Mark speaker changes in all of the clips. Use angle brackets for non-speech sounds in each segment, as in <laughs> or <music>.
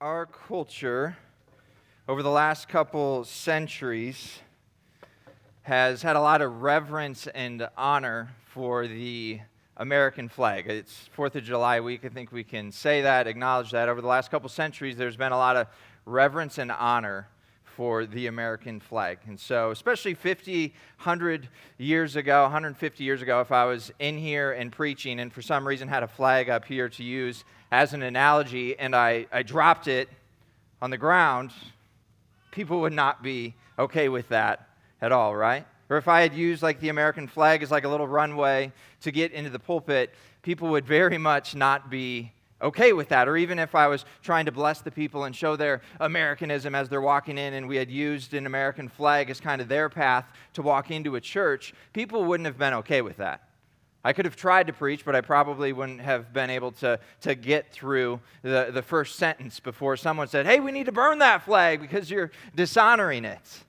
Speaker 1: our culture over the last couple centuries has had a lot of reverence and honor for the American flag. It's 4th of July week. I think we can say that, acknowledge that. Over the last couple centuries, there's been a lot of reverence and honor for the American flag. And so, especially 50, 100 years ago, 150 years ago, if I was in here and preaching and for some reason had a flag up here to use as an analogy and I, I dropped it on the ground, people would not be okay with that at all, right? Or if I had used like the American flag as like a little runway to get into the pulpit, people would very much not be okay with that. Or even if I was trying to bless the people and show their Americanism as they're walking in, and we had used an American flag as kind of their path to walk into a church, people wouldn't have been okay with that. I could have tried to preach, but I probably wouldn't have been able to, to get through the, the first sentence before someone said, Hey, we need to burn that flag because you're dishonoring it.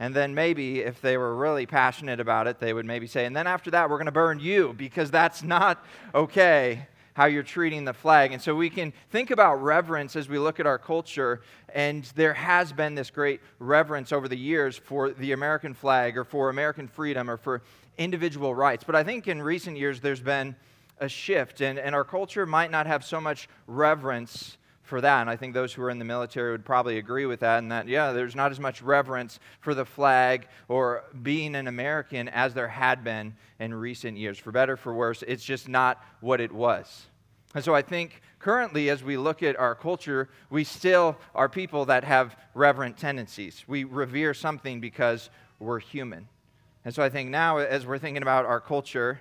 Speaker 1: And then maybe if they were really passionate about it, they would maybe say, And then after that, we're going to burn you because that's not okay how you're treating the flag. And so we can think about reverence as we look at our culture. And there has been this great reverence over the years for the American flag or for American freedom or for individual rights. But I think in recent years there's been a shift, and, and our culture might not have so much reverence for that. And I think those who are in the military would probably agree with that, and that, yeah, there's not as much reverence for the flag or being an American as there had been in recent years. For better, for worse, it's just not what it was. And so I think currently, as we look at our culture, we still are people that have reverent tendencies. We revere something because we're human. And so I think now, as we're thinking about our culture,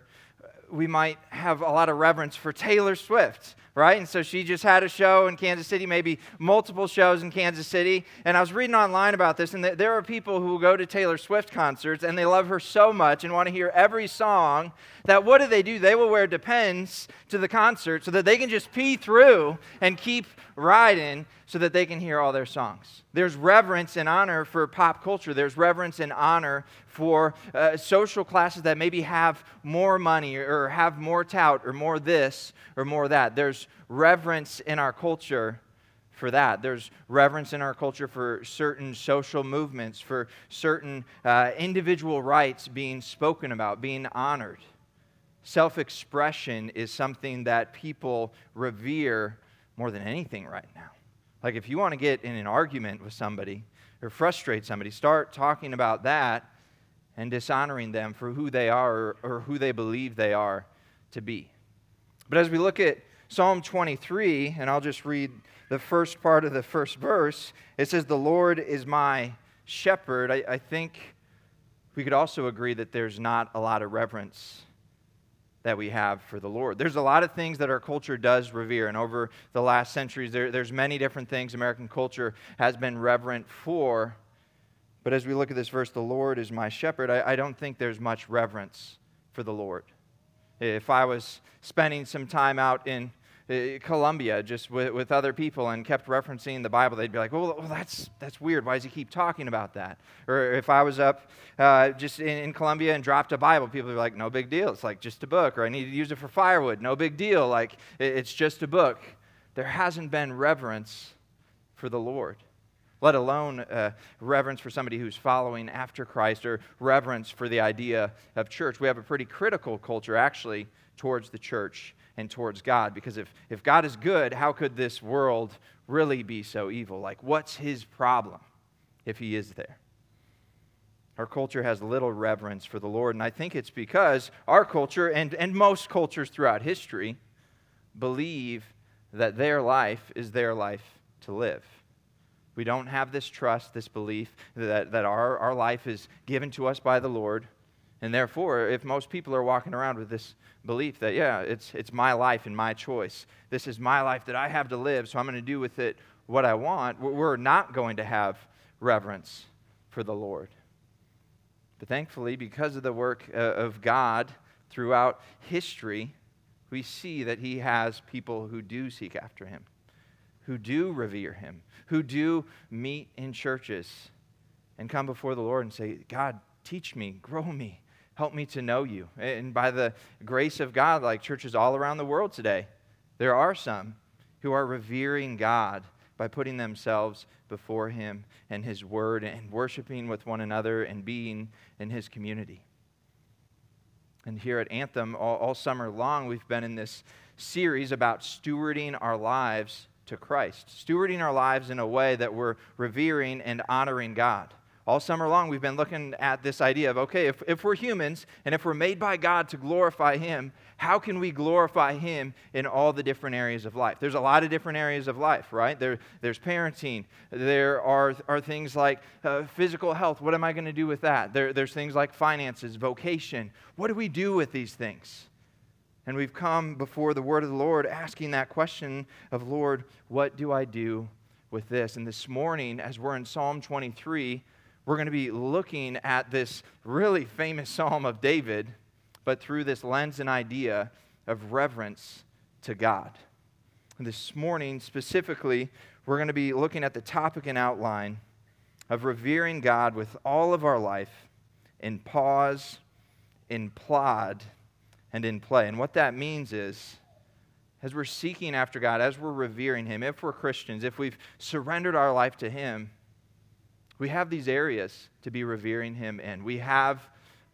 Speaker 1: we might have a lot of reverence for Taylor Swift, right? And so she just had a show in Kansas City, maybe multiple shows in Kansas City. And I was reading online about this, and there are people who will go to Taylor Swift concerts and they love her so much and want to hear every song that what do they do? They will wear Depends to the concert so that they can just pee through and keep riding so that they can hear all their songs. There's reverence and honor for pop culture. There's reverence and honor for uh, social classes that maybe have more money or have more tout or more this or more that. There's reverence in our culture for that. There's reverence in our culture for certain social movements, for certain uh, individual rights being spoken about, being honored. Self expression is something that people revere more than anything right now. Like, if you want to get in an argument with somebody or frustrate somebody, start talking about that and dishonoring them for who they are or, or who they believe they are to be. But as we look at Psalm 23, and I'll just read the first part of the first verse, it says, The Lord is my shepherd. I, I think we could also agree that there's not a lot of reverence that we have for the Lord. There's a lot of things that our culture does revere, and over the last centuries, there, there's many different things American culture has been reverent for. But as we look at this verse, the Lord is my shepherd, I, I don't think there's much reverence for the Lord. If I was spending some time out in uh, Columbia just with, with other people and kept referencing the Bible, they'd be like, well, well, that's, that's weird. Why does he keep talking about that? Or if I was up uh, just in, in Columbia and dropped a Bible, people would be like, no big deal. It's like just a book. Or I need to use it for firewood. No big deal. Like it, it's just a book. There hasn't been reverence for the Lord let alone uh, reverence for somebody who's following after Christ or reverence for the idea of church. We have a pretty critical culture, actually, towards the church and towards God. Because if, if God is good, how could this world really be so evil? Like, what's his problem if he is there? Our culture has little reverence for the Lord, and I think it's because our culture and, and most cultures throughout history believe that their life is their life to live. We don't have this trust, this belief that, that our, our life is given to us by the Lord. And therefore, if most people are walking around with this belief that, yeah, it's, it's my life and my choice, this is my life that I have to live, so I'm going to do with it what I want, we're not going to have reverence for the Lord. But thankfully, because of the work uh, of God throughout history, we see that He has people who do seek after Him, who do revere Him, who do meet in churches and come before the Lord and say, God, teach me, grow me, help me to know you. And by the grace of God, like churches all around the world today, there are some who are revering God by putting themselves before Him and His Word and worshiping with one another and being in His community. And here at Anthem, all, all summer long, we've been in this series about stewarding our lives to Christ, stewarding our lives in a way that we're revering and honoring God. All summer long, we've been looking at this idea of okay, if, if we're humans and if we're made by God to glorify Him, how can we glorify Him in all the different areas of life? There's a lot of different areas of life, right? There, there's parenting. There are, are things like uh, physical health. What am I going to do with that? There, there's things like finances, vocation. What do we do with these things? And we've come before the word of the Lord asking that question of, Lord, what do I do with this? And this morning, as we're in Psalm 23, we're going to be looking at this really famous psalm of David, but through this lens and idea of reverence to God. And this morning, specifically, we're going to be looking at the topic and outline of revering God with all of our life in pause, in plod, and in play. And what that means is, as we're seeking after God, as we're revering Him, if we're Christians, if we've surrendered our life to Him, we have these areas to be revering Him in. We have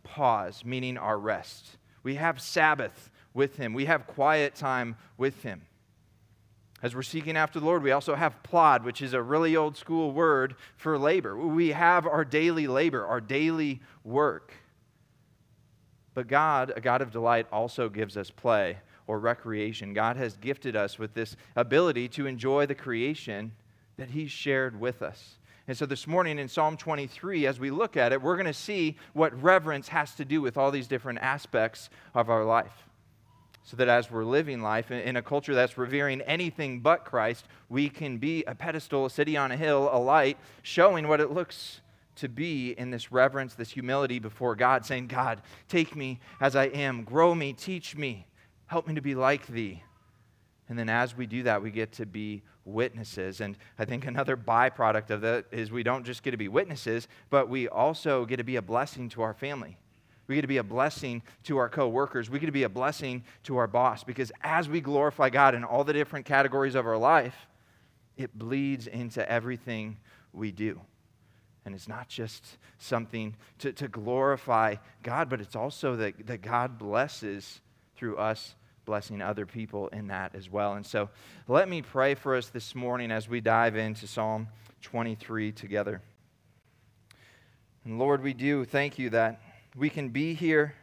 Speaker 1: pause, meaning our rest. We have Sabbath with Him. We have quiet time with Him. As we're seeking after the Lord, we also have plod, which is a really old school word for labor. We have our daily labor, our daily work. But God, a God of delight, also gives us play or recreation. God has gifted us with this ability to enjoy the creation that He's shared with us. And so this morning in Psalm 23, as we look at it, we're going to see what reverence has to do with all these different aspects of our life. So that as we're living life in a culture that's revering anything but Christ, we can be a pedestal, a city on a hill, a light, showing what it looks to be in this reverence, this humility before God, saying, God, take me as I am, grow me, teach me, help me to be like thee. And then as we do that, we get to be witnesses. And I think another byproduct of that is we don't just get to be witnesses, but we also get to be a blessing to our family. We get to be a blessing to our coworkers. We get to be a blessing to our boss because as we glorify God in all the different categories of our life, it bleeds into everything we do. And it's not just something to, to glorify God, but it's also that, that God blesses through us blessing other people in that as well. And so let me pray for us this morning as we dive into Psalm 23 together. And Lord, we do thank you that we can be here.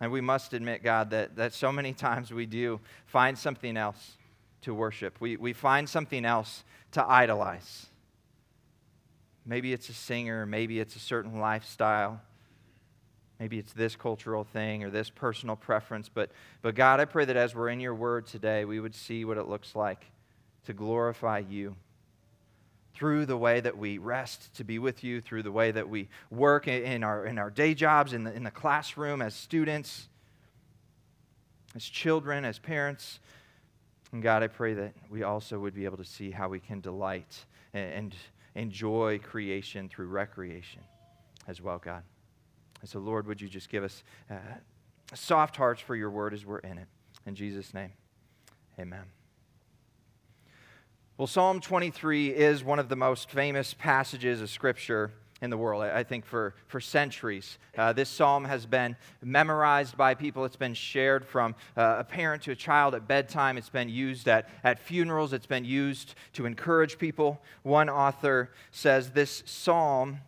Speaker 1: And we must admit, God, that, that so many times we do find something else to worship. We, we find something else to idolize. Maybe it's a singer, maybe it's a certain lifestyle. Maybe it's this cultural thing or this personal preference. But, but God, I pray that as we're in your word today, we would see what it looks like to glorify you through the way that we rest to be with you, through the way that we work in our, in our day jobs, in the, in the classroom, as students, as children, as parents. And God, I pray that we also would be able to see how we can delight and, and enjoy creation through recreation as well, God. And so, Lord, would you just give us uh, soft hearts for your word as we're in it? In Jesus' name, amen. Well, Psalm 23 is one of the most famous passages of Scripture in the world, I think, for, for centuries. Uh, this psalm has been memorized by people. It's been shared from uh, a parent to a child at bedtime. It's been used at, at funerals. It's been used to encourage people. One author says this psalm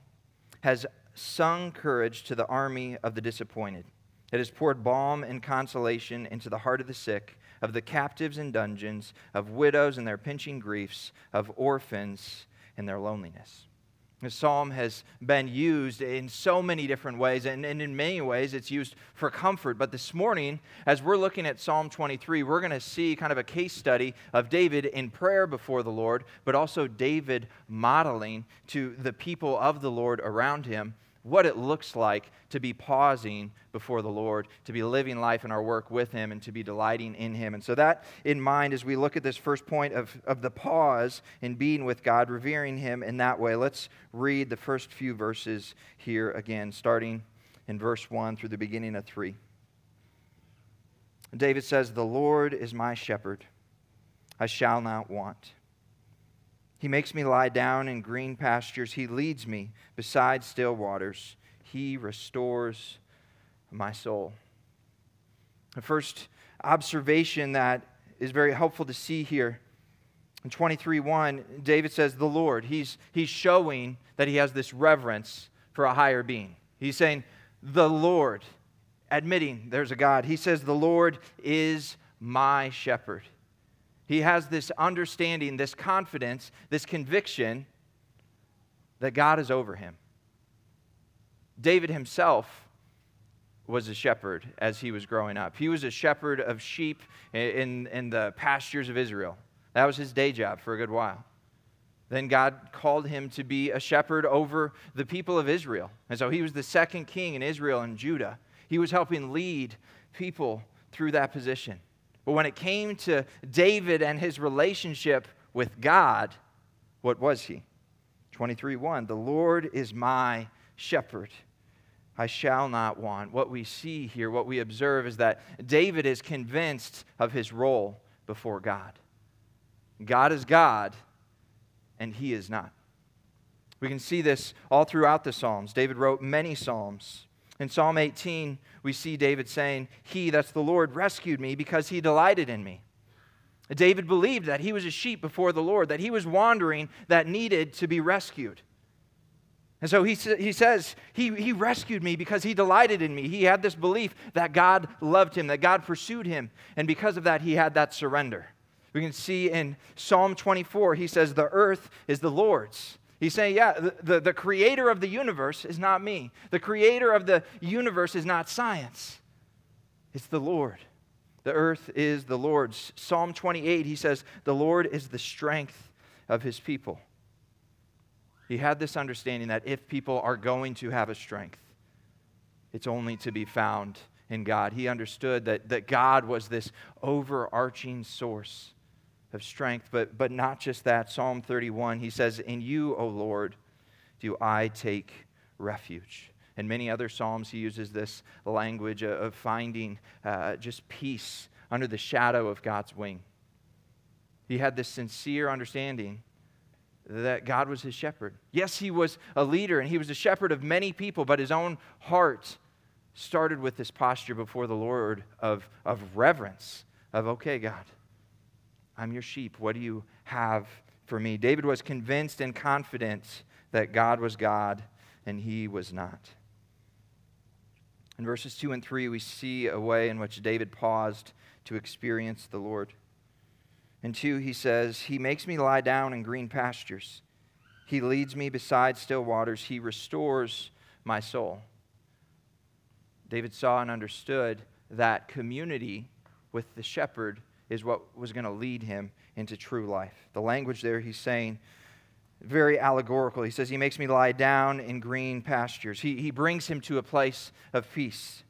Speaker 1: has sung courage to the army of the disappointed. It has poured balm and consolation into the heart of the sick, of the captives in dungeons, of widows in their pinching griefs, of orphans in their loneliness. The psalm has been used in so many different ways, and, and, in many ways it's used for comfort. But this morning, as we're looking at Psalm 23, we're going to see kind of a case study of David in prayer before the Lord, but also David modeling to the people of the Lord around him what it looks like to be pausing before the Lord, to be living life in our work with Him, and to be delighting in Him. And so, that in mind, as we look at this first point of, of the pause in being with God, revering Him in that way, let's read the first few verses here again, starting in verse 1 through the beginning of 3. David says, The Lord is my shepherd. I shall not want. He makes me lie down in green pastures. He leads me beside still waters. He restores my soul. The first observation that is very helpful to see here in 23:1, David says, The Lord. He's, he's showing that he has this reverence for a higher being. He's saying, The Lord, admitting there's a God. He says, The Lord is my shepherd. He has this understanding, this confidence, this conviction that God is over him. David himself was a shepherd as he was growing up. He was a shepherd of sheep in, in the pastures of Israel. That was his day job for a good while. Then God called him to be a shepherd over the people of Israel. And so he was the second king in Israel and Judah. He was helping lead people through that position. But when it came to David and his relationship with God, what was he? 23 1 The Lord is my shepherd. I shall not want. What we see here, what we observe, is that David is convinced of his role before God. God is God, and he is not. We can see this all throughout the Psalms. David wrote many Psalms. In Psalm 18, we see David saying, He, that's the Lord, rescued me because he delighted in me. David believed that he was a sheep before the Lord, that he was wandering, that needed to be rescued. And so he, he says, he, he rescued me because he delighted in me. He had this belief that God loved him, that God pursued him. And because of that, he had that surrender. We can see in Psalm 24, he says, The earth is the Lord's He's saying, yeah, the, the, the, creator of the universe is not me. The creator of the universe is not science, it's the Lord. The earth is the Lord's. Psalm 28, he says, The Lord is the strength of his people. He had this understanding that if people are going to have a strength, it's only to be found in God. He understood that, that God was this overarching source of strength. But, but not just that. Psalm 31, he says, In you, O Lord, do I take refuge. In many other Psalms, he uses this language of finding uh, just peace under the shadow of God's wing. He had this sincere understanding that God was his shepherd. Yes, he was a leader and he was a shepherd of many people, but his own heart started with this posture before the Lord of, of reverence, of, okay, God, I'm your sheep. What do you have for me? David was convinced and confident that God was God and he was not. In verses 2 and 3, we see a way in which David paused to experience the Lord. In 2, he says, He makes me lie down in green pastures. He leads me beside still waters. He restores my soul. David saw and understood that community with the shepherd is what was going to lead him into true life. The language there he's saying, very allegorical. He says, He makes me lie down in green pastures. He, he brings him to a place of peace.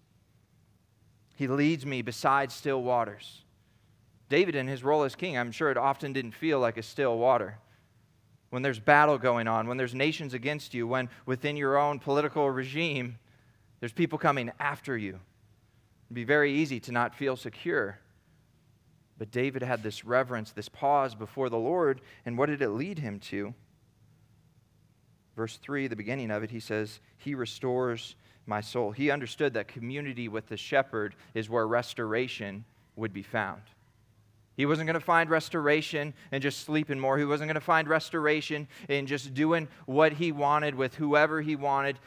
Speaker 1: He leads me beside still waters. David, in his role as king, I'm sure it often didn't feel like a still water. When there's battle going on, when there's nations against you, when within your own political regime, there's people coming after you. It'd be very easy to not feel secure. But David had this reverence, this pause before the Lord, and what did it lead him to? Verse 3, the beginning of it, he says, He restores my soul. He understood that community with the shepherd is where restoration would be found. He wasn't going to find restoration and just sleeping more. He wasn't going to find restoration in just doing what he wanted with whoever he wanted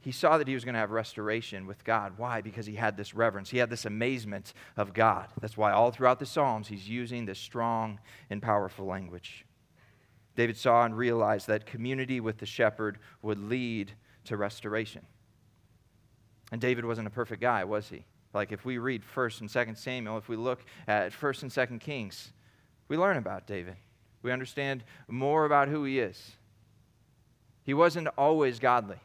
Speaker 1: he saw that he was going to have restoration with God. Why? Because he had this reverence. He had this amazement of God. That's why all throughout the Psalms, he's using this strong and powerful language. David saw and realized that community with the shepherd would lead to restoration. And David wasn't a perfect guy, was he? Like if we read 1st and 2nd Samuel, if we look at 1st and 2nd Kings, we learn about David. We understand more about who he is. He wasn't always godly.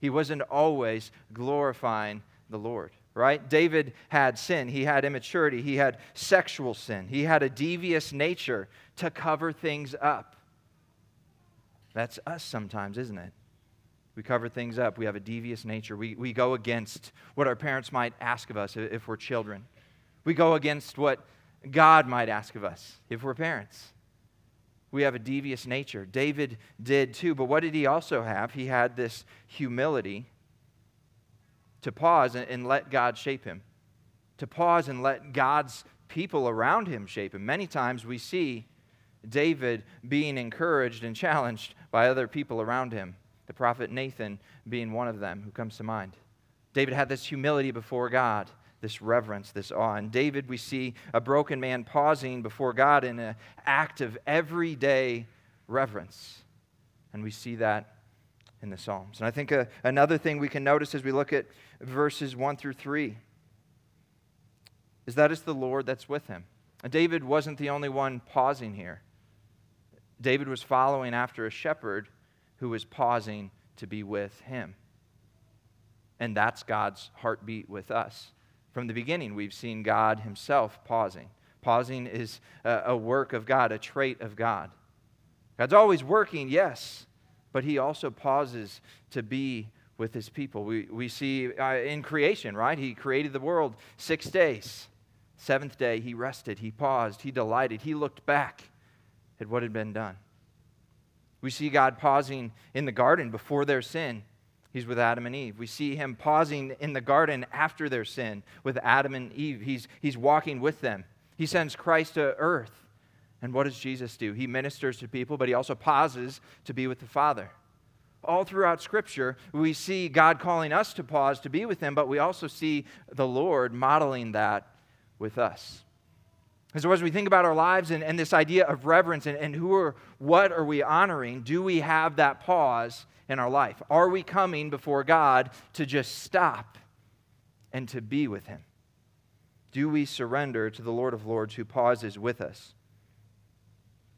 Speaker 1: He wasn't always glorifying the Lord, right? David had sin. He had immaturity. He had sexual sin. He had a devious nature to cover things up. That's us sometimes, isn't it? We cover things up. We have a devious nature. We, we go against what our parents might ask of us if we're children. We go against what God might ask of us if we're parents. We have a devious nature. David did too, but what did he also have? He had this humility to pause and, let God shape him, to pause and let God's people around him shape him. Many times we see David being encouraged and challenged by other people around him, the prophet Nathan being one of them who comes to mind. David had this humility before God, this reverence, this awe. And David, we see a broken man pausing before God in an act of everyday reverence. And we see that in the Psalms. And I think uh, another thing we can notice as we look at verses 1 through 3 is that it's the Lord that's with him. And David wasn't the only one pausing here. David was following after a shepherd who was pausing to be with him. And that's God's heartbeat with us. From the beginning, we've seen God Himself pausing. Pausing is a, work of God, a trait of God. God's always working, yes, but He also pauses to be with His people. We, we see uh, in creation, right? He created the world six days. Seventh day, He rested, He paused, He delighted, He looked back at what had been done. We see God pausing in the garden before their sin. He's with Adam and Eve. We see him pausing in the garden after their sin with Adam and Eve. He's, he's walking with them. He sends Christ to earth. And what does Jesus do? He ministers to people, but he also pauses to be with the Father. All throughout Scripture, we see God calling us to pause to be with him, but we also see the Lord modeling that with us. And so, as we think about our lives and, and this idea of reverence and, and who or what are we honoring, do we have that pause in our life? Are we coming before God to just stop and to be with Him? Do we surrender to the Lord of Lords who pauses with us?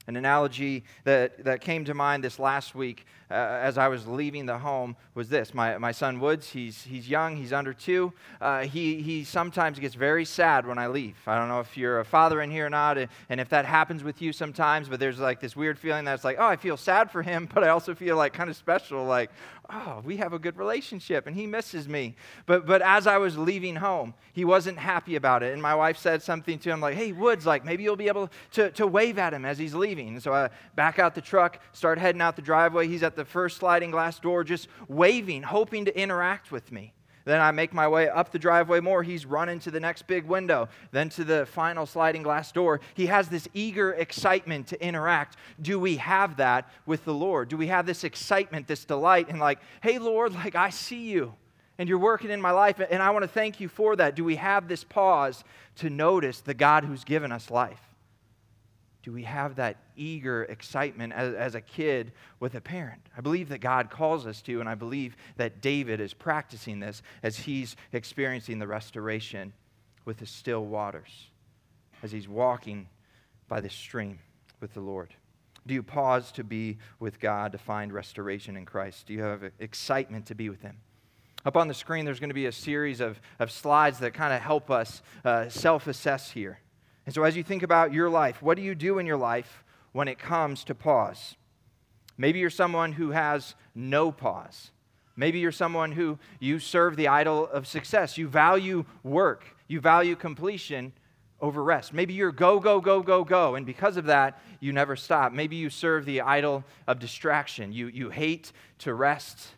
Speaker 1: An analogy that, that came to mind this last week uh, as I was leaving the home was this. My, my son Woods, he's, he's young, he's under two. Uh, he, he sometimes gets very sad when I leave. I don't know if you're a father in here or not, and if that happens with you sometimes, but there's like this weird feeling that's like, oh, I feel sad for him, <laughs> but I also feel like kind of special, like, oh, we have a good relationship and he misses me. But, but as I was leaving home, he wasn't happy about it. And my wife said something to him like, hey, Woods, like maybe you'll be able to, to wave at him as he's leaving. And so I back out the truck, start heading out the driveway. He's at the first sliding glass door, just waving, hoping to interact with me. Then I make my way up the driveway more. He's running to the next big window, then to the final sliding glass door. He has this eager excitement to interact. Do we have that with the Lord? Do we have this excitement, this delight, and like, hey, Lord, like I see you and you're working in my life, and I want to thank you for that. Do we have this pause to notice the God who's given us life? Do we have that eager excitement as, as, a kid with a parent? I believe that God calls us to, and I believe that David is practicing this as he's experiencing the restoration with the still waters, as he's walking by the stream with the Lord. Do you pause to be with God to find restoration in Christ? Do you have excitement to be with Him? Up on the screen, there's going to be a series of, of slides that kind of help us uh, self assess here. And so, as you think about your life, what do you do in your life when it comes to pause? Maybe you're someone who has no pause. Maybe you're someone who you serve the idol of success. You value work, you value completion over rest. Maybe you're go, go, go, go, go, and because of that, you never stop. Maybe you serve the idol of distraction. You, you hate to rest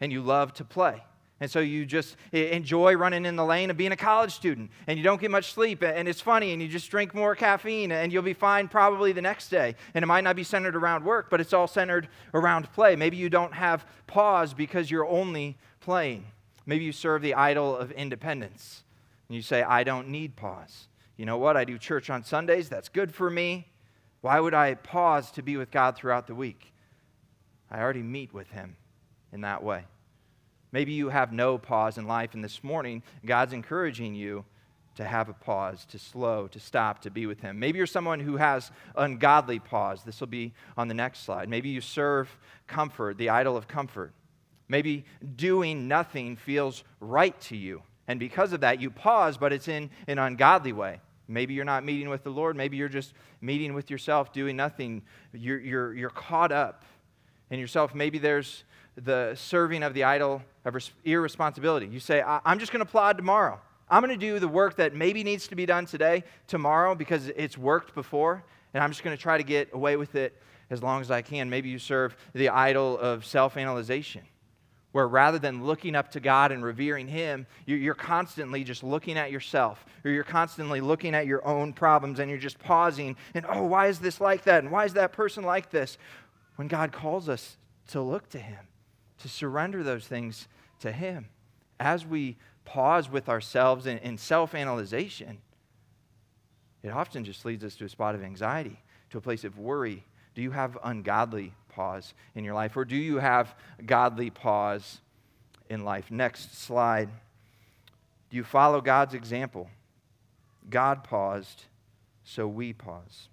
Speaker 1: and you love to play. And so you just enjoy running in the lane of being a college student and you don't get much sleep and it's funny and you just drink more caffeine and you'll be fine probably the next day. And it might not be centered around work, but it's all centered around play. Maybe you don't have pause because you're only playing. Maybe you serve the idol of independence and you say, I don't need pause. You know what? I do church on Sundays. That's good for me. Why would I pause to be with God throughout the week? I already meet with Him in that way. Maybe you have no pause in life, and this morning, God's encouraging you to have a pause, to slow, to stop, to be with Him. Maybe you're someone who has ungodly pause. This will be on the next slide. Maybe you serve comfort, the idol of comfort. Maybe doing nothing feels right to you. And because of that, you pause, but it's in an ungodly way. Maybe you're not meeting with the Lord. Maybe you're just meeting with yourself, doing nothing. You're, you're, you're caught up in yourself. Maybe there's the serving of the idol of irresponsibility. You say, I'm just going to plod tomorrow. I'm going to do the work that maybe needs to be done today, tomorrow, because it's worked before, and I'm just going to try to get away with it as long as I can. Maybe you serve the idol of self analyzation, where rather than looking up to God and revering Him, you're constantly just looking at yourself, or you're constantly looking at your own problems, and you're just pausing and, oh, why is this like that? And why is that person like this? When God calls us to look to Him, to surrender those things to Him. As we pause with ourselves in, in self analyzation, it often just leads us to a spot of anxiety, to a place of worry. Do you have ungodly pause in your life, or do you have godly pause in life? Next slide. Do you follow God's example? God paused, so we pause.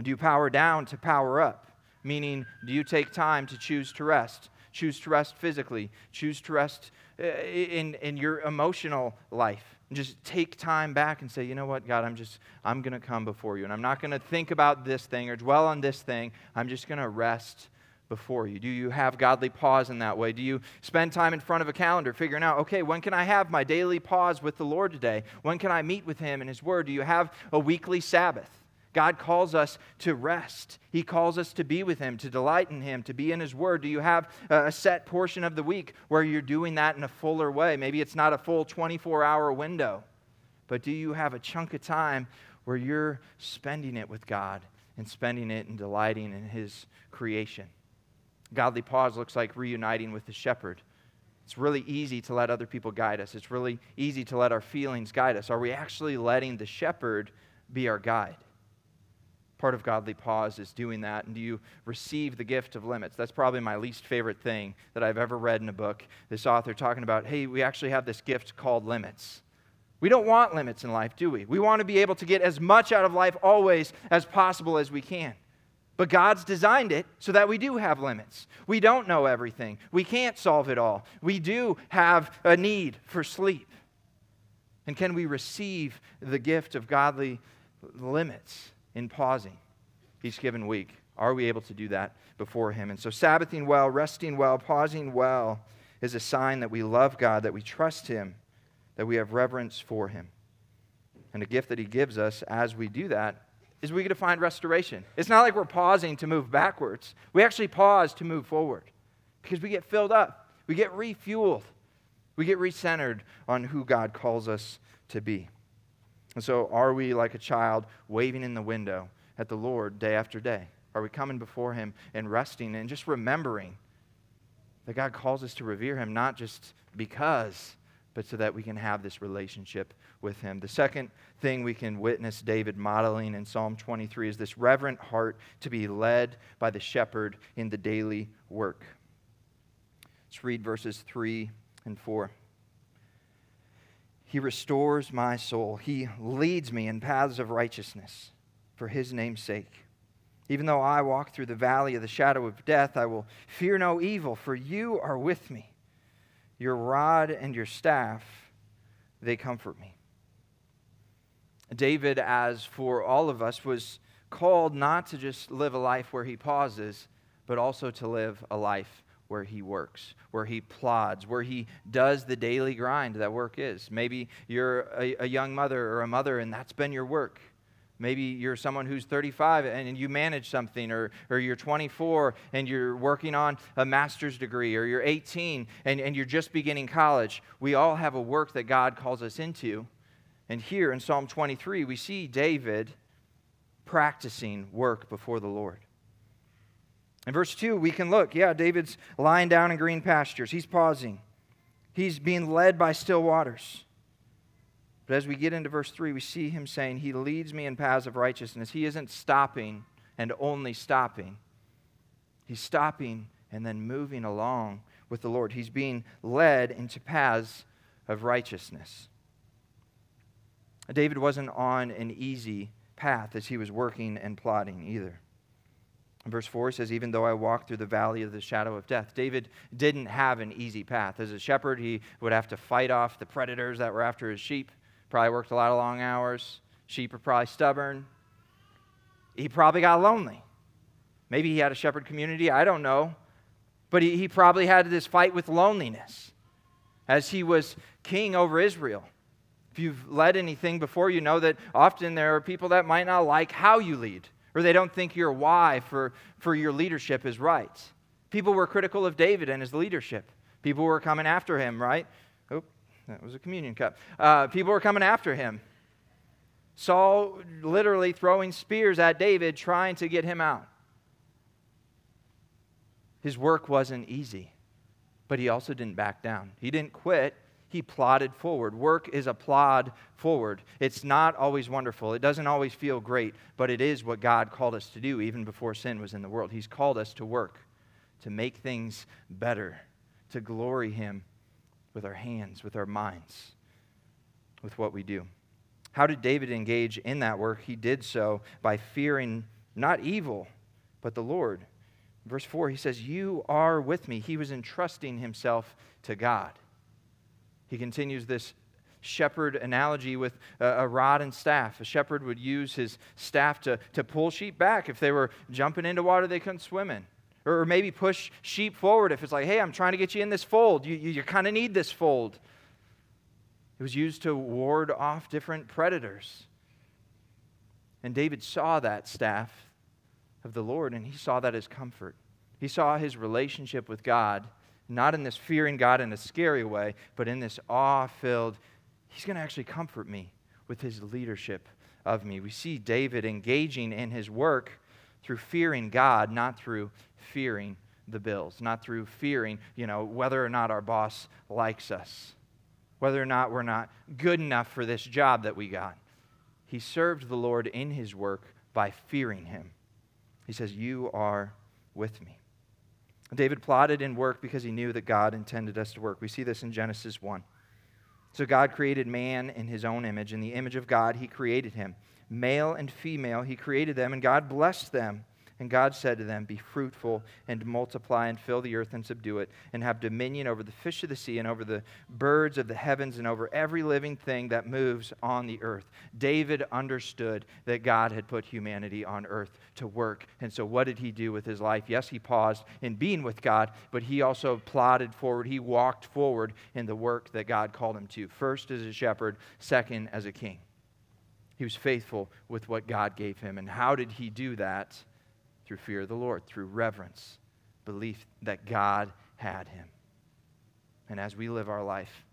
Speaker 1: Do you power down to power up? Meaning, do you take time to choose to rest? Choose to rest physically, choose to rest uh, in, in your emotional life. And just take time back and say, you know what, God, I'm just, I'm going to come before you. And I'm not going to think about this thing or dwell on this thing. I'm just going to rest before you? Do you have godly pause in that way? Do you spend time in front of a calendar figuring out, okay, when can I have my daily pause with the Lord today? When can I meet with Him in His Word? Do you have a weekly Sabbath? God calls us to rest. He calls us to be with Him, to delight in Him, to be in His Word. Do you have a set portion of the week where you're doing that in a fuller way? Maybe it's not a full 24 hour window, but do you have a chunk of time where you're spending it with God and spending it and delighting in His creation? Godly pause looks like reuniting with the shepherd. It's really easy to let other people guide us. It's really easy to let our feelings guide us. Are we actually letting the shepherd be our guide? Part of godly pause is doing that. And do you receive the gift of limits? That's probably my least favorite thing that I've ever read in a book. This author talking about, hey, we actually have this gift called limits. We don't want limits in life, do we? We want to be able to get as much out of life always as possible as we can. But God's designed it so that we do have limits. We don't know everything. We can't solve it all. We do have a need for sleep. And can we receive the gift of godly limits? In pausing each given week? Are we able to do that before Him? And so, Sabbathing well, resting well, pausing well is a sign that we love God, that we trust Him, that we have reverence for Him. And a gift that He gives us as we do that is we get to find restoration. It's not like we're pausing to move backwards, we actually pause to move forward because we get filled up, we get refueled, we get recentered on who God calls us to be. And so, are we like a child waving in the window at the Lord day after day? Are we coming before Him and resting and just remembering that God calls us to revere Him, not just because, but so that we can have this relationship with Him? The second thing we can witness David modeling in Psalm 23 is this reverent heart to be led by the shepherd in the daily work. Let's read verses 3 and 4. He restores my soul. He leads me in paths of righteousness for his name's sake. Even though I walk through the valley of the shadow of death, I will fear no evil, for you are with me. Your rod and your staff, they comfort me. David, as for all of us, was called not to just live a life where he pauses, but also to live a life where he works, where he plods, where he does the daily grind that work is. Maybe you're a, a, young mother or a mother and that's been your work. Maybe you're someone who's 35 and you manage something, or, or you're 24 and you're working on a master's degree, or you're 18 and, and you're just beginning college. We all have a work that God calls us into. And here in Psalm 23, we see David practicing work before the Lord. In verse 2, we can look. Yeah, David's lying down in green pastures. He's pausing, he's being led by still waters. But as we get into verse 3, we see him saying, He leads me in paths of righteousness. He isn't stopping and only stopping, he's stopping and then moving along with the Lord. He's being led into paths of righteousness. David wasn't on an easy path as he was working and plodding either. Verse 4 says, Even though I walk through the valley of the shadow of death. David didn't have an easy path. As a shepherd, he would have to fight off the predators that were after his sheep. Probably worked a lot of long hours. Sheep are probably stubborn. He probably got lonely. Maybe he had a shepherd community. I don't know. But he, he probably had this fight with loneliness as he was king over Israel. If you've led anything before, you know that often there are people that might not like how you lead, or they don't think your why for, for your leadership is right. People were critical of David and his leadership. People were coming after him, right? Oh, that was a communion cup. Uh, people were coming after him. Saul literally throwing spears at David, trying to get him out. His work wasn't easy, but he also didn't back down. He didn't quit. He plodded forward. Work is a plod forward. It's not always wonderful. It doesn't always feel great, but it is what God called us to do even before sin was in the world. He's called us to work, to make things better, to glory Him with our hands, with our minds, with what we do. How did David engage in that work? He did so by fearing not evil, but the Lord. Verse 4, he says, You are with me. He was entrusting himself to God. He continues this shepherd analogy with a, rod and staff. A shepherd would use his staff to, to pull sheep back if they were jumping into water they couldn't swim in. Or, or maybe push sheep forward if it's like, hey, I'm trying to get you in this fold. You, you, you kind of need this fold. It was used to ward off different predators. And David saw that staff of the Lord, and he saw that as comfort. He saw his relationship with God, not in this fearing God in a scary way, but in this awe filled, he's going to actually comfort me with his leadership of me. We see David engaging in his work through fearing God, not through fearing the bills, not through fearing, you know, whether or not our boss likes us whether or not we're not good enough for this job that we got. He served the Lord in his work by fearing him. He says, You are with me. David plodded and worked because he knew that God intended us to work. We see this in Genesis 1. So God created man in his own image. In the image of God, he created him. Male and female, he created them, and God blessed them. And God said to them, Be fruitful and multiply and fill the earth and subdue it, and have dominion over the fish of the sea and over the birds of the heavens and over every living thing that moves on the earth. David understood that God had put humanity on earth to work. And so, what did he do with his life? Yes, he paused in being with God, but he also plodded forward. He walked forward in the work that God called him to. First as a shepherd, second as a king. He was faithful with what God gave him. And how did he do that? Through fear of the Lord, through reverence, belief that God had him. And as we live our life,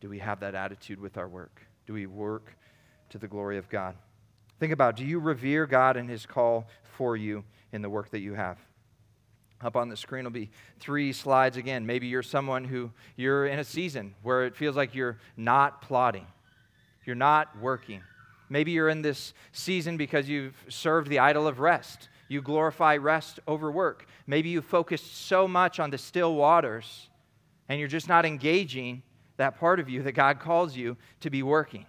Speaker 1: do we have that attitude with our work? Do we work to the glory of God? Think about do you revere God and his call for you in the work that you have? Up on the screen will be three slides again. Maybe you're someone who you're in a season where it feels like you're not plodding, you're not working. Maybe you're in this season because you've served the idol of rest. You glorify rest over work. Maybe you focused so much on the still waters and you're just not engaging that part of you that God calls you to be working.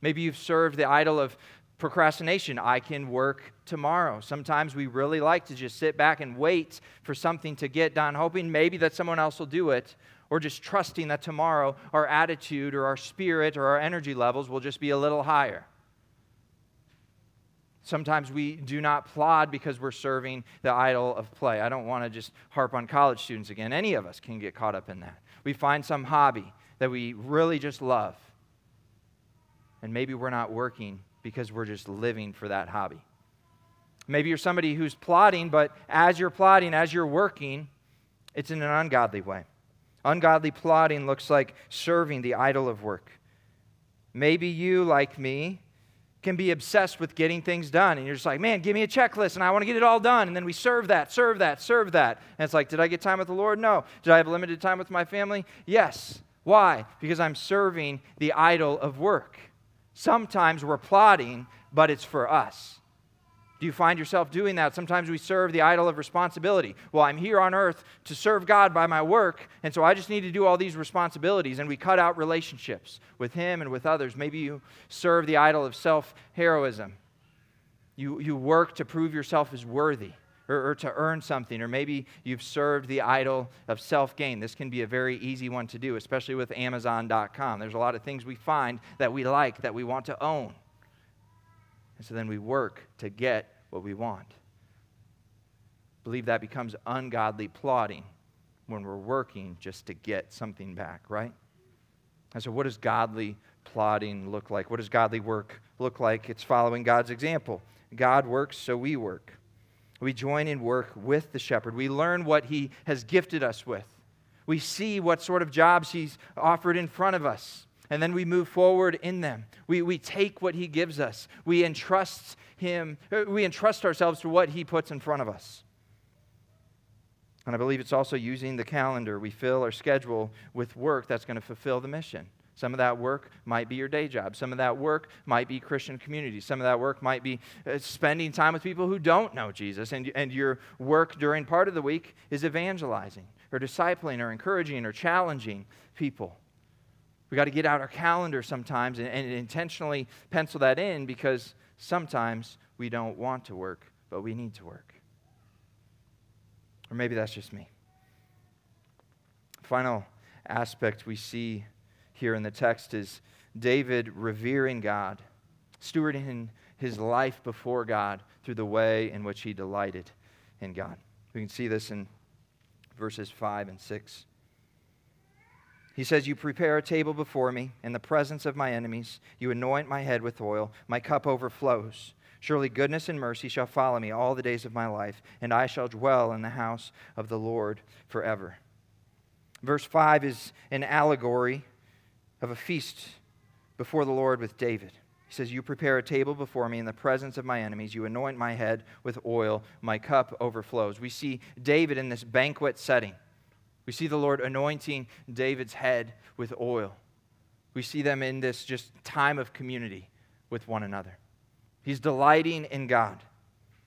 Speaker 1: Maybe you've served the idol of procrastination. I can work tomorrow. Sometimes we really like to just sit back and wait for something to get done, hoping maybe that someone else will do it, or just trusting that tomorrow our attitude or our spirit or our energy levels will just be a little higher. Sometimes we do not plod because we're serving the idol of play. I don't want to just harp on college students again. Any of us can get caught up in that. We find some hobby that we really just love, and maybe we're not working because we're just living for that hobby. Maybe you're somebody who's plodding, but as you're plodding, as you're working, it's in an ungodly way. Ungodly plodding looks like serving the idol of work. Maybe you, like me, can be obsessed with getting things done. And you're just like, man, give me a checklist and I want to get it all done. And then we serve that, serve that, serve that. And it's like, did I get time with the Lord? No. Did I have limited time with my family? Yes. Why? Because I'm serving the idol of work. Sometimes we're plodding, but it's for us. Do you find yourself doing that? Sometimes we serve the idol of responsibility. Well, I'm here on earth to serve God by my work, and so I just need to do all these responsibilities, and we cut out relationships with Him and with others. Maybe you serve the idol of self heroism. You, you work to prove yourself as worthy or, or to earn something, or maybe you've served the idol of self gain. This can be a very easy one to do, especially with Amazon.com. There's a lot of things we find that we like, that we want to own. And so then we work to get what we want. Believe that becomes ungodly plodding when we're working just to get something back, right? And so, what does godly plodding look like? What does godly work look like? It's following God's example. God works, so we work. We join in work with the shepherd. We learn what he has gifted us with. We see what sort of jobs he's offered in front of us. And then we move forward in them. We, we take what he gives us. We entrust him, uh, we entrust ourselves to what he puts in front of us. And I believe it's also using the calendar. We fill our schedule with work that's going to fulfill the mission. Some of that work might be your day job. Some of that work might be Christian community. Some of that work might be uh, spending time with people who don't know Jesus. And, and your work during part of the week is evangelizing or discipling or encouraging or challenging people. We got to get out our calendar sometimes and, and intentionally pencil that in because sometimes we don't want to work, but we need to work. Or maybe that's just me. Final aspect we see here in the text is David revering God, stewarding his life before God through the way in which he delighted in God. We can see this in verses 5 and 6. He says, You prepare a table before me in the presence of my enemies. You anoint my head with oil. My cup overflows. Surely goodness and mercy shall follow me all the days of my life, and I shall dwell in the house of the Lord forever. Verse 5 is an allegory of a feast before the Lord with David. He says, You prepare a table before me in the presence of my enemies. You anoint my head with oil. My cup overflows. We see David in this banquet setting. We see the Lord anointing David's head with oil. We see them in this just time of community with one another. He's delighting in God.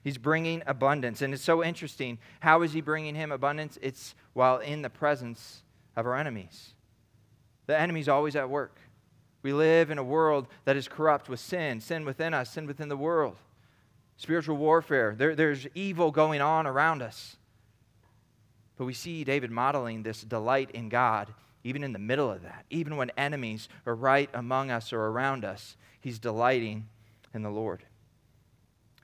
Speaker 1: He's bringing abundance. And it's so interesting. How is he bringing him abundance? It's while in the presence of our enemies. The enemy's always at work. We live in a world that is corrupt with sin, sin within us, sin within the world. Spiritual warfare. There, there's evil going on around us. But we see David modeling this delight in God even in the middle of that. Even when enemies are right among us or around us, he's delighting in the Lord.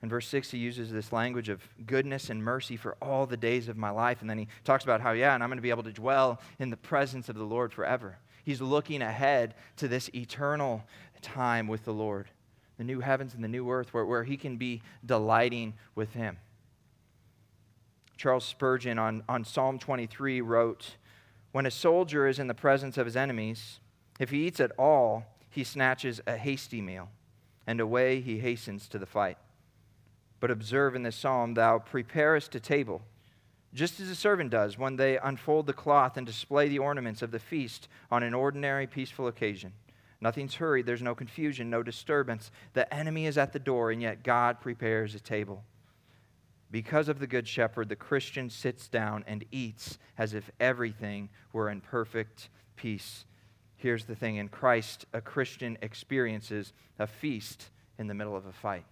Speaker 1: In verse 6, he uses this language of goodness and mercy for all the days of my life. And then he talks about how, yeah, and I'm going to be able to dwell in the presence of the Lord forever. He's looking ahead to this eternal time with the Lord, the new heavens and the new earth, where, where he can be delighting with him. Charles Spurgeon on, on Psalm 23 wrote, When a soldier is in the presence of his enemies, if he eats at all, he snatches a hasty meal and away he hastens to the fight. But observe in this psalm, Thou preparest a table, just as a servant does when they unfold the cloth and display the ornaments of the feast on an ordinary peaceful occasion. Nothing's hurried, there's no confusion, no disturbance. The enemy is at the door, and yet God prepares a table. Because of the Good Shepherd, the Christian sits down and eats as if everything were in perfect peace Here's the thing in Christ, a Christian experiences a feast in the middle of a fight.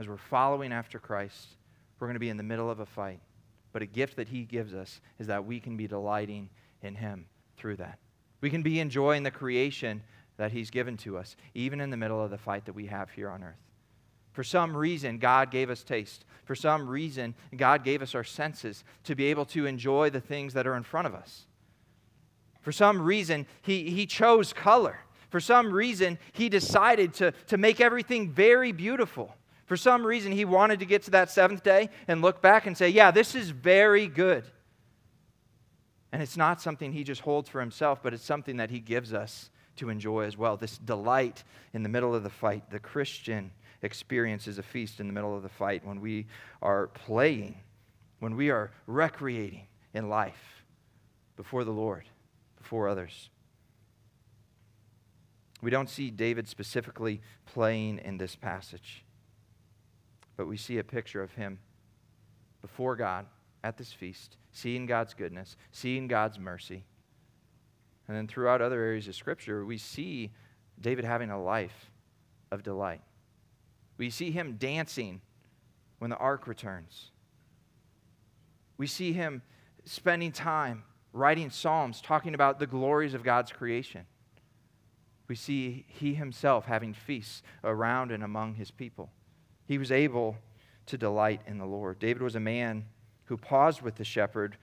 Speaker 1: As we're following after Christ, we're going to be in the middle of a fight. But a gift that He gives us is that we can be delighting in Him through that. We can be enjoying the creation that He's given to us, even in the middle of the fight that we have here on earth. For some reason, God gave us taste. For some reason, God gave us our senses to be able to enjoy the things that are in front of us. For some reason, he, he chose color. For some reason, he decided to, to make everything very beautiful. For some reason, he wanted to get to that seventh day and look back and say, Yeah, this is very good. And it's not something he just holds for himself, but it's something that he gives us to enjoy as well. This delight in the middle of the fight. The Christian experiences a feast in the middle of the fight when we are playing, when we are recreating in life before the Lord before others. We don't see David specifically playing in this passage, but we see a picture of him before God at this feast, seeing God's goodness, seeing God's mercy. And then throughout other areas of Scripture, we see David having a life of delight. We see him dancing when the ark returns. We see him spending time writing Psalms talking about the glories of God's creation. We see he himself having feasts around and among his people. He was able to delight in the Lord. David was a man who paused with the shepherd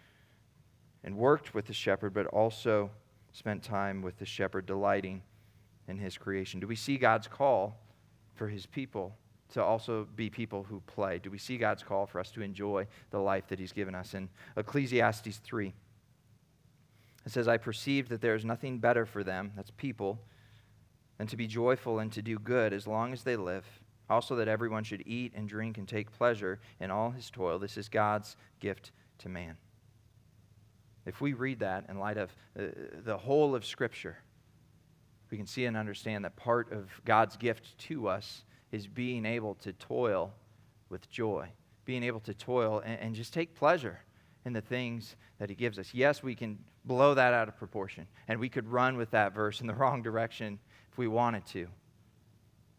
Speaker 1: and worked with the shepherd, but also spent time with the shepherd, delighting in his creation? Do we see God's call for his people to also be people who play? Do we see God's call for us to enjoy the life that he's given us? In Ecclesiastes 3, it says, I perceive that there is nothing better for them, that's people, than to be joyful and to do good as long as they live. Also, that everyone should eat and drink and take pleasure in all his toil. This is God's gift to man. If we read that in light of uh, the whole of Scripture, we can see and understand that part of God's gift to us is being able to toil with joy, being able to toil and, and just take pleasure in the things that He gives us. Yes, we can blow that out of proportion, and we could run with that verse in the <laughs> wrong direction if we wanted to.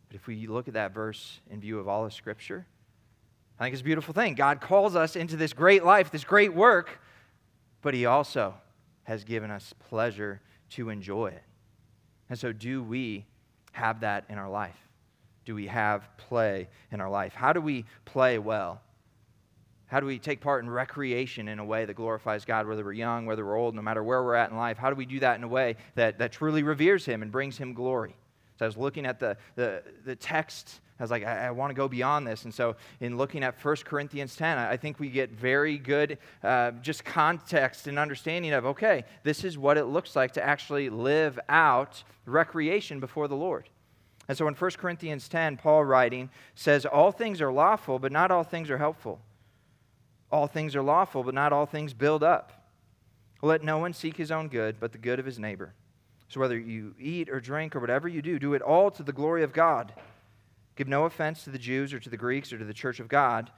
Speaker 1: But if we look at that verse in view of all of Scripture, I think it's a beautiful thing. God calls us into this great life, this great work, but He also has given us pleasure to enjoy it. And so, do we have that in our life? Do we have play in our life? How do we play well? How do we take part in recreation in a way that glorifies God, whether we're young, whether we're old, no matter where we're at in life? How do we do that in a way that, that truly reveres Him and brings Him glory? So I was looking at the, the, the text. I was like, I, I want to go beyond this. And so, in looking at 1 Corinthians 10, I, I think we get very good uh, just context and understanding of, okay, this is what it looks like to actually live out recreation before the Lord. And so in 1 Corinthians 10, Paul writing says, All things are lawful, but not all things are helpful. All things are lawful, but not all things build up. Let no one seek his own good, but the good of his neighbor. So whether you eat or drink or whatever you do, do it all to the glory of God. Give no offense to the Jews or to the Greeks or to the church of God,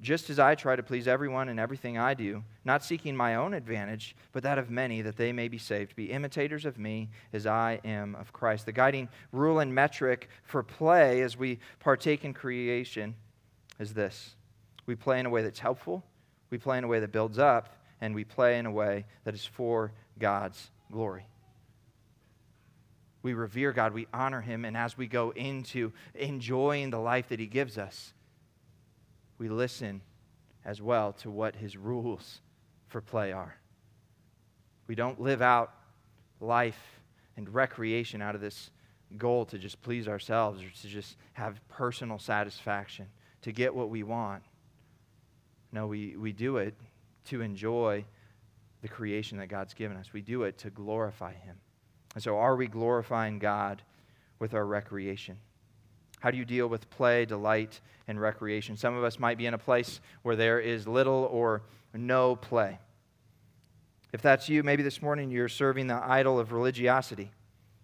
Speaker 1: just as I try to please everyone in everything I do, not seeking my own advantage, but that of many, that they may be saved. Be imitators of me as I am of Christ. The guiding rule and metric for play as we partake in creation is this we play in a way that's helpful we play in a way that builds up, and we play in a way that is for God's glory. We revere God, we honor Him, and as we go into enjoying the life that He gives us, we listen as well to what His rules for play are. We don't live out life and recreation out of this goal to just please ourselves or to just have personal satisfaction, to get what we want. No, we, we do it to enjoy the creation that God's given us. We do it to glorify Him. And so, are we glorifying God with our recreation? How do you deal with play, delight, and recreation? Some of us might be in a place where there is little or no play. If that's you, maybe this morning you're serving the idol of religiosity.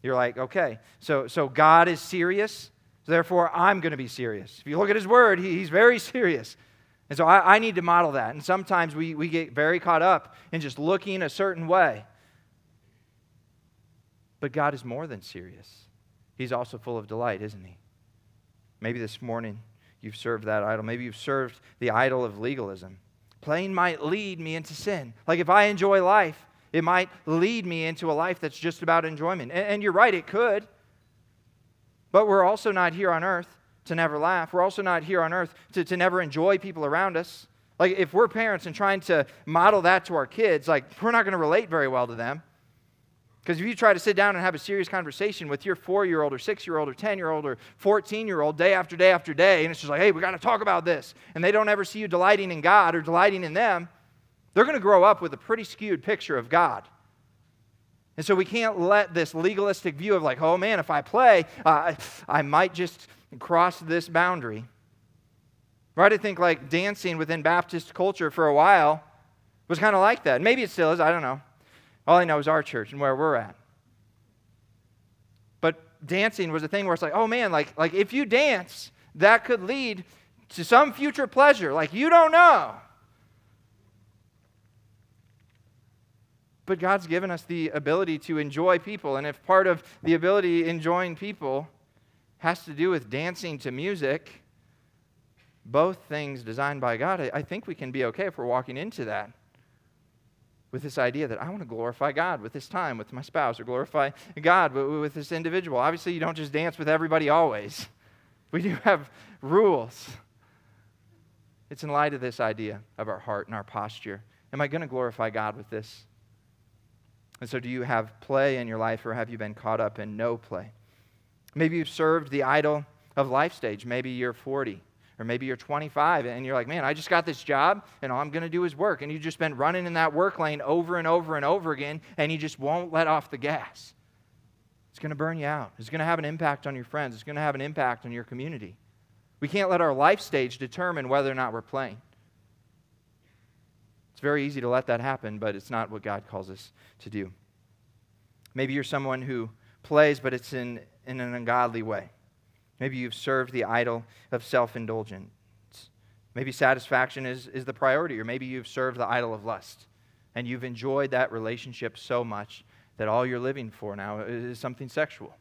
Speaker 1: You're like, okay, so, so God is serious, therefore I'm going to be serious. If you look at His Word, he, He's very <laughs> serious. And so I, I, need to model that. And sometimes we, we get very caught up in just looking a certain way. But God is more than serious, He's also full of delight, isn't He? Maybe this morning you've served that idol. Maybe you've served the idol of legalism. Playing might lead me into sin. Like if I enjoy life, it might lead me into a life that's just about enjoyment. And, and you're right, it could. But we're also not here on earth to never laugh. We're also not here on earth to, to never enjoy people around us. Like, if we're parents and trying to model that to our kids, like, we're not going to relate very well to them. Because if you try to sit down and have a serious conversation with your four year old or six year old or 10 year old or 14 year old day after day after day, and it's just like, hey, we got to talk about this, and they don't ever see you delighting in God or delighting in them, they're going to grow up with a pretty skewed picture of God. And so we can't let this legalistic view of, like, oh man, if I play, uh, I might just cross this boundary. Right? I think like dancing within Baptist culture for a while was kind of like that. Maybe it still is, I don't know. All I know is our church and where we're at. But dancing was a thing where it's like, oh man, like, like if you dance, that could lead to some future pleasure. Like you don't know. But God's given us the ability to enjoy people. And if part of the ability enjoying people has to do with dancing to music, both things designed by God, I think we can be okay if we're walking into that with this idea that I want to glorify God with this time with my spouse or glorify God with this individual. Obviously, you don't just dance with everybody always. <laughs> We do have rules. It's in light of this idea of our heart and our posture. Am I going to glorify God with this? And so, do you have play in your life, or have you been caught up in no play? Maybe you've served the idol of life stage. Maybe you're 40, or maybe you're 25, and you're like, man, I just got this job, and all I'm going to do is work. And you've just been running in that work lane over and over and over again, and you just won't let off the gas. It's going to burn you out. It's going to have an impact on your friends. It's going to have an impact on your community. We can't let our life stage determine whether or not we're playing. It's very easy to let that happen, but it's not what God calls us to do. Maybe you're someone who plays, but it's in, in an ungodly way. Maybe you've served the idol of self indulgence. Maybe satisfaction is, is the priority, or maybe you've served the idol of lust and you've enjoyed that relationship so much that all you're living for now is something sexual.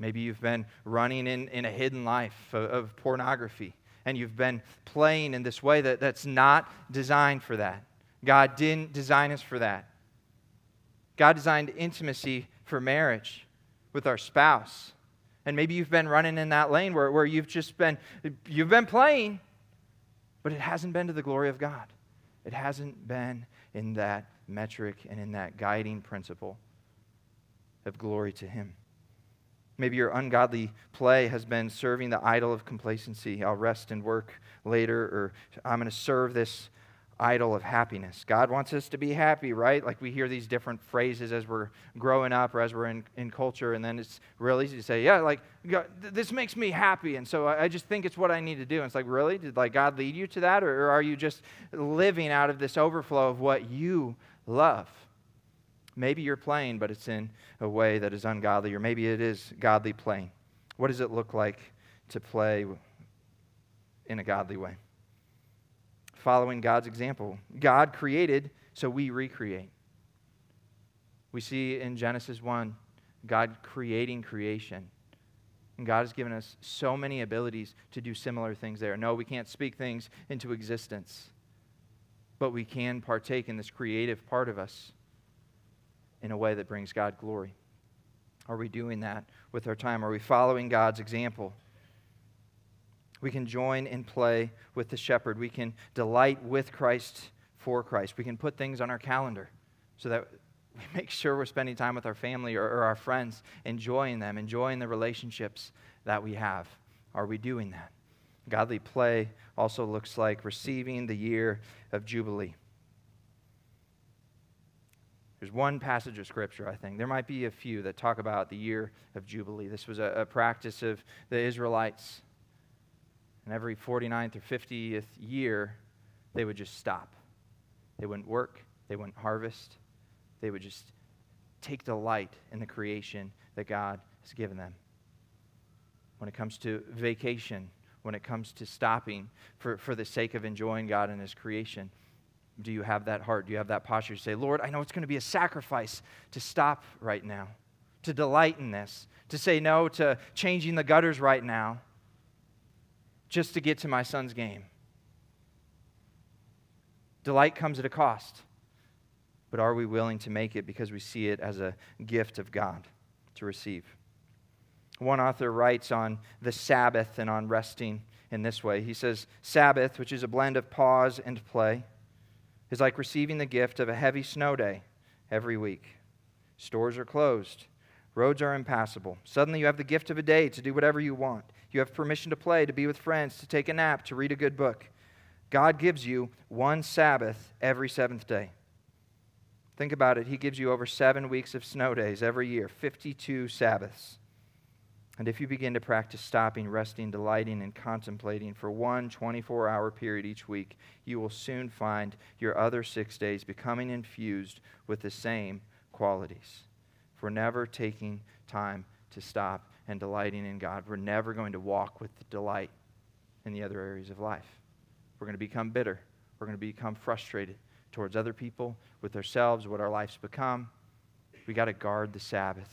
Speaker 1: Maybe you've been running in, in a hidden life of, of pornography and you've been playing in this way that, that's not designed for that. God didn't design us for that. God designed intimacy for marriage with our spouse. And maybe you've been running in that lane where, where you've just been, you've been playing, but it hasn't been to the glory of God. It hasn't been in that metric and in that guiding principle of glory to Him. Maybe your ungodly play has been serving the idol of complacency. I'll rest and work later, or I'm going to serve this idol of happiness. God wants us to be happy, right? Like we hear these different phrases as we're growing up or as we're in, in culture, and then it's real easy to say, yeah, like, God, this makes me happy, and so I, I, just think it's what I need to do. And it's like, really? Did like God lead you to that, or, or are you just living out of this overflow of what you love? Maybe you're playing, but it's in a way that is ungodly, or maybe it is godly playing. What does it look like to play in a godly way? Following God's example. God created, so we recreate. We see in Genesis 1 God creating creation. And God has given us so many abilities to do similar things there. No, we can't speak things into existence, but we can partake in this creative part of us in a way that brings God glory? Are we doing that with our time? Are we following God's example? We can join and play with the shepherd. We can delight with Christ for Christ. We can put things on our calendar so that we <laughs> make sure we're spending time with our family or, or our friends, enjoying them, enjoying the relationships that we have. Are we doing that? Godly play also looks like receiving the year of Jubilee. There's one passage of Scripture, I think. There might be a few that talk about the year of Jubilee. This was a, a practice of the Israelites. And every 49th or 50th year, they would just stop. They wouldn't work, they wouldn't harvest. They would just take delight in the creation that God has given them. When it comes to vacation, when it comes to stopping for, for the sake of enjoying God and His creation, do you have that heart? Do you have that posture to say, Lord, I know it's going to be a sacrifice to stop right now, to delight in this, to say no to changing the gutters right now, just to get to my son's game? Delight comes at a cost, but are we willing to make it because we see it as a gift of God to receive? One author writes on the Sabbath and on resting in this way. He says, Sabbath, which is a blend of pause and play is like receiving the gift of a heavy snow day every week. Stores are closed, roads are impassable. Suddenly, you have the gift of a day to do whatever you want. You have permission to play, to be with friends, to take a nap, to read a good book. God gives you one Sabbath every seventh day. Think about it. He gives you over seven weeks of snow days every year, 52 Sabbaths. And if you begin to practice stopping, resting, delighting, and contemplating for one 24 hour period each week, you will soon find your other six days becoming infused with the same qualities. For never taking time to stop and delighting in God, we're never going to walk with delight in the other areas of life. We're going to become bitter. We're going to become frustrated towards other people, with ourselves, what our life's become. We got to guard the Sabbath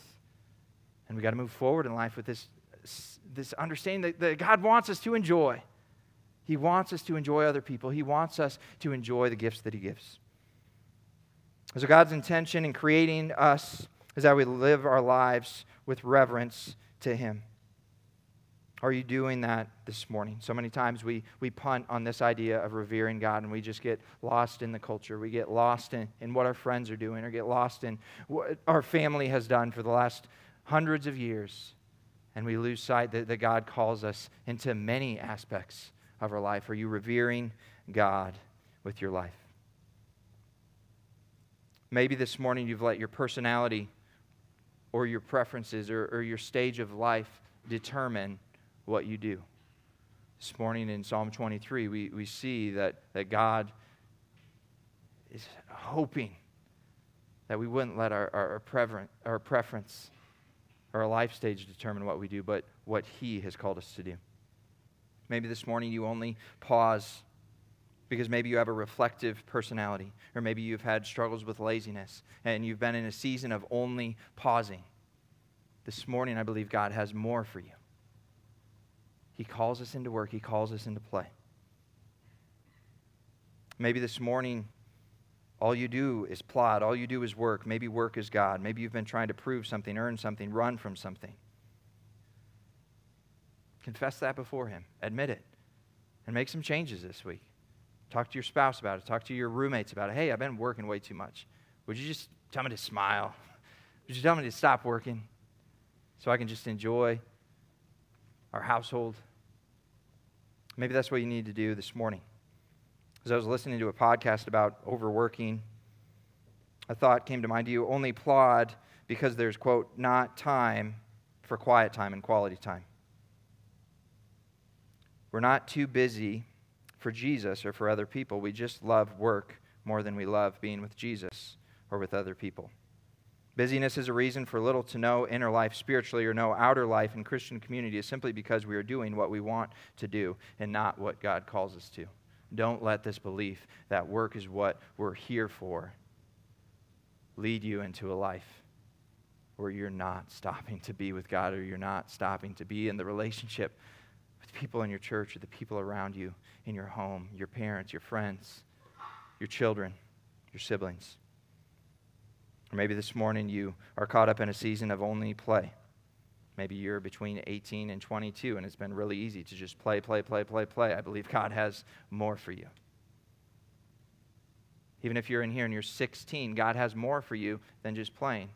Speaker 1: and we got to move forward in life with this, this understanding that, that God wants us to enjoy. He wants us to enjoy other people, He wants us to enjoy the gifts that He gives. So, God's intention in creating us is that we live our lives with reverence to Him. Are you doing that this morning? So many times we, we punt on this idea of revering God and we just get lost in the culture. We get lost in, in what our friends are doing or get lost in what our family has done for the last hundreds of years. And we lose sight that, that God calls us into many aspects of our life. Are you revering God with your life? Maybe this morning you've let your personality or your preferences or, or your stage of life determine what you do. This morning in Psalm 23, we, we see that, that God is hoping that we wouldn't let our, our, preference, our preference or our life stage determine what we do, but what He has called us to do. Maybe this morning you only pause because maybe you have a reflective personality, or maybe you've had struggles with laziness, and you've been in a season of only pausing. This morning, I believe God has more for you. He calls us into work, He calls us into play. Maybe this morning, all you do is plod, all you do is work. Maybe work is God. Maybe you've been trying to prove something, earn something, run from something. Confess that before Him, admit it, and make some changes this week. Talk to your spouse about it, talk to your roommates about it. Hey, I've been working way too much. Would you just tell me to smile? Would you tell me to stop working so I can just enjoy our household. Maybe that's what you need to do this morning. As I was listening to a podcast about overworking, a thought came to mind. Do you only plod because there's, quote, not time for quiet time and quality time? We're not too busy for Jesus or for other people. We just love work more than we love being with Jesus or with other people. Busyness is a reason for little to no inner life spiritually or no outer life in Christian community is simply because we are doing what we want to do and not what God calls us to. Don't let this belief that work is what we're here for lead you into a life where you're not stopping to be with God or you're not stopping to be in the relationship with people in your church or the people around you in your home, your parents, your friends, your children, your siblings. Or maybe this morning you are caught up in a season of only play. Maybe you're between 18 and 22, and it's been really easy to just play, play, play, play, play. I believe God has more for you. Even if you're in here and you're 16, God has more for you than just playing.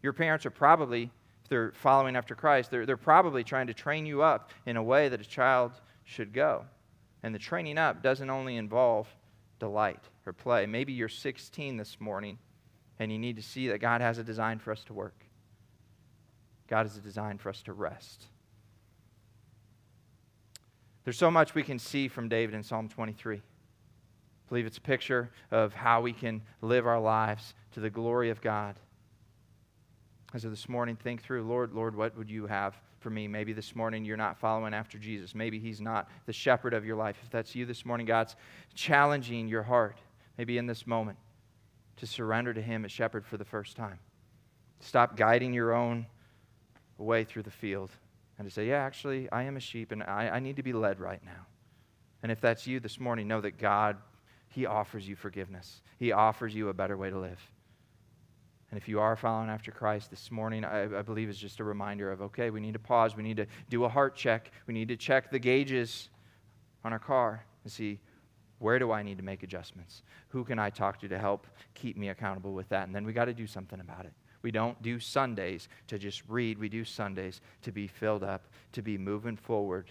Speaker 1: Your parents are probably, they're following after Christ, they're, they're probably trying to train you up in a way that a child should go. And the training up doesn't only involve delight or play. Maybe you're 16 this morning and you need to see that God has a design for us to work. God has a design for us to rest. There's so much we can see from David in Psalm 23. I believe it's a picture of how we can live our lives to the glory of God. As of this morning, think through, Lord, Lord, what would you have for me? Maybe this morning you're not following after Jesus. Maybe he's not the shepherd of your life. If that's you this morning, God's challenging your heart, maybe in this moment to surrender to Him as shepherd for the first time. Stop guiding your own way through the field and to say, Yeah, actually, I am a sheep and I, I need to be led right now. And if that's you this morning, know that God, He offers you forgiveness, He offers you a better way to live. And if you are following after Christ this morning, I, I, believe is just a reminder of okay, we need to pause. We need to do a heart check. We need to check the gauges on our car and see where do I need to make adjustments? Who can I talk to to help keep me accountable with that? And then we got to do something about it. We don't do Sundays to just read, we do Sundays to be filled up, to be moving forward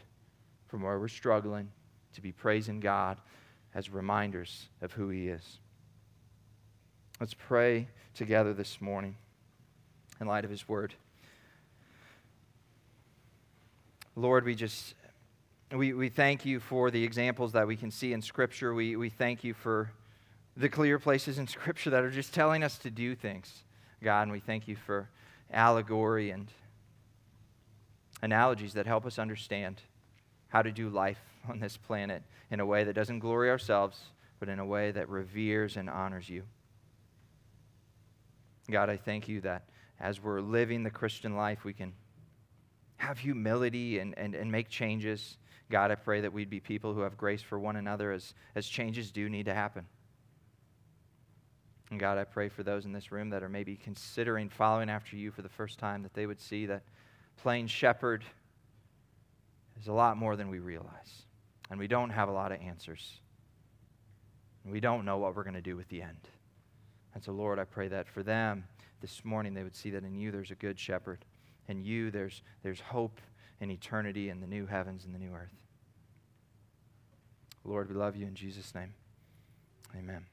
Speaker 1: from where we're struggling, to be praising God as reminders of who He is. Let's pray together this morning in light of His Word. Lord, we just we, we thank you for the examples that we can see in Scripture. We, we thank you for the clear places in <laughs> Scripture that are just telling us to do things, God. And we thank you for allegory and analogies that help us understand how to do life <laughs> on this planet in a way that doesn't glory ourselves, but in a way that reveres and honors you. God, I thank you that as we're living the Christian life, we can have humility and, and, and make changes God, I pray that we'd be people who have grace for one another as, as changes do need to happen. And God, I pray for those in this room that are maybe considering following after you for the first time, that they would see that plain shepherd is a lot more than we realize. And we don't have a lot of answers. And we don't know what we're going to do with the end. And so, Lord, I pray that for them this morning, they would see that in you there's a good shepherd. In you there's, there's hope in eternity and the new heavens and the new earth. Lord, we love you in Jesus' name. Amen.